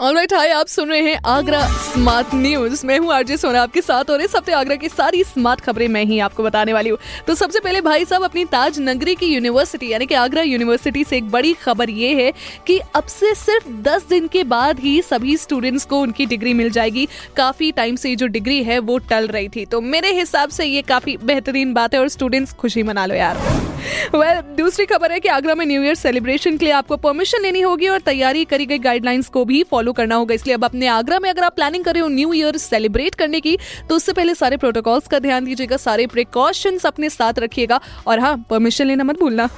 alright hi आप सुन रहे हैं आगरा स्मार्ट न्यूज़ मैं हूँ आरजे सोना आपके साथ और इस हफ़्ते आगरा की सारी स्मार्ट खबरें मैं ही आपको बताने वाली हूँ। तो सबसे पहले भाई साहब, अपनी ताज नगरी की यूनिवर्सिटी यानी कि आगरा यूनिवर्सिटी से एक बड़ी खबर ये है कि अब से सिर्फ़ 10 दिन के बाद ही सभी स्टूडेंट्स को उनकी डिग्री मिल जाएगी। काफ़ी टाइम से जो डिग्री है, वो टल रही थी। तो मेरे हिसाब से ये काफ़ी बेहतरीन बात है और स्टूडेंट्स खुशी मना लो यार। वेल well, दूसरी खबर है कि आगरा में न्यू ईयर सेलिब्रेशन के लिए आपको परमिशन लेनी होगी और तैयारी करी गई गाइडलाइंस को भी फॉलो करना होगा। इसलिए अब अपने आगरा में अगर आप प्लानिंग कर रहे हो न्यू ईयर सेलिब्रेट करने की तो उससे पहले सारे प्रोटोकॉल्स का ध्यान दीजिएगा सारे प्रिकॉशंस अपने साथ रखिएगा और हाँ परमिशन लेना मत भूलना।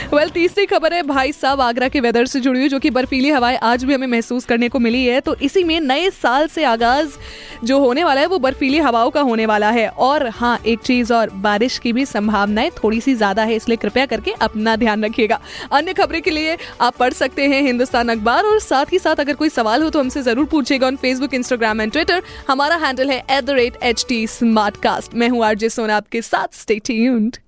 वेल well, तीसरी खबर है भाई साहब आगरा के वेदर से जुड़ी हुई जो कि बर्फीली हवाएँ आज भी हमें महसूस करने को मिली है। तो इसी में नए साल से आगाज़ जो होने वाला है वो बर्फीली हवाओं का होने वाला है। और हाँ एक चीज़ और बारिश की भी संभावनाएँ थोड़ी सी ज़्यादा है इसलिए कृपया करके अपना ध्यान रखिएगा। अन्य खबरें के लिए आप पढ़ सकते हैं हिंदुस्तान अखबार और साथ ही साथ अगर कोई सवाल हो तो हमसे ज़रूर पूछेगा on Facebook Instagram and Twitter हमारा हैंडल है at the rate H T smart cast मैं हूँ आरजे सोना आपके साथ स्टे ट्यून्ड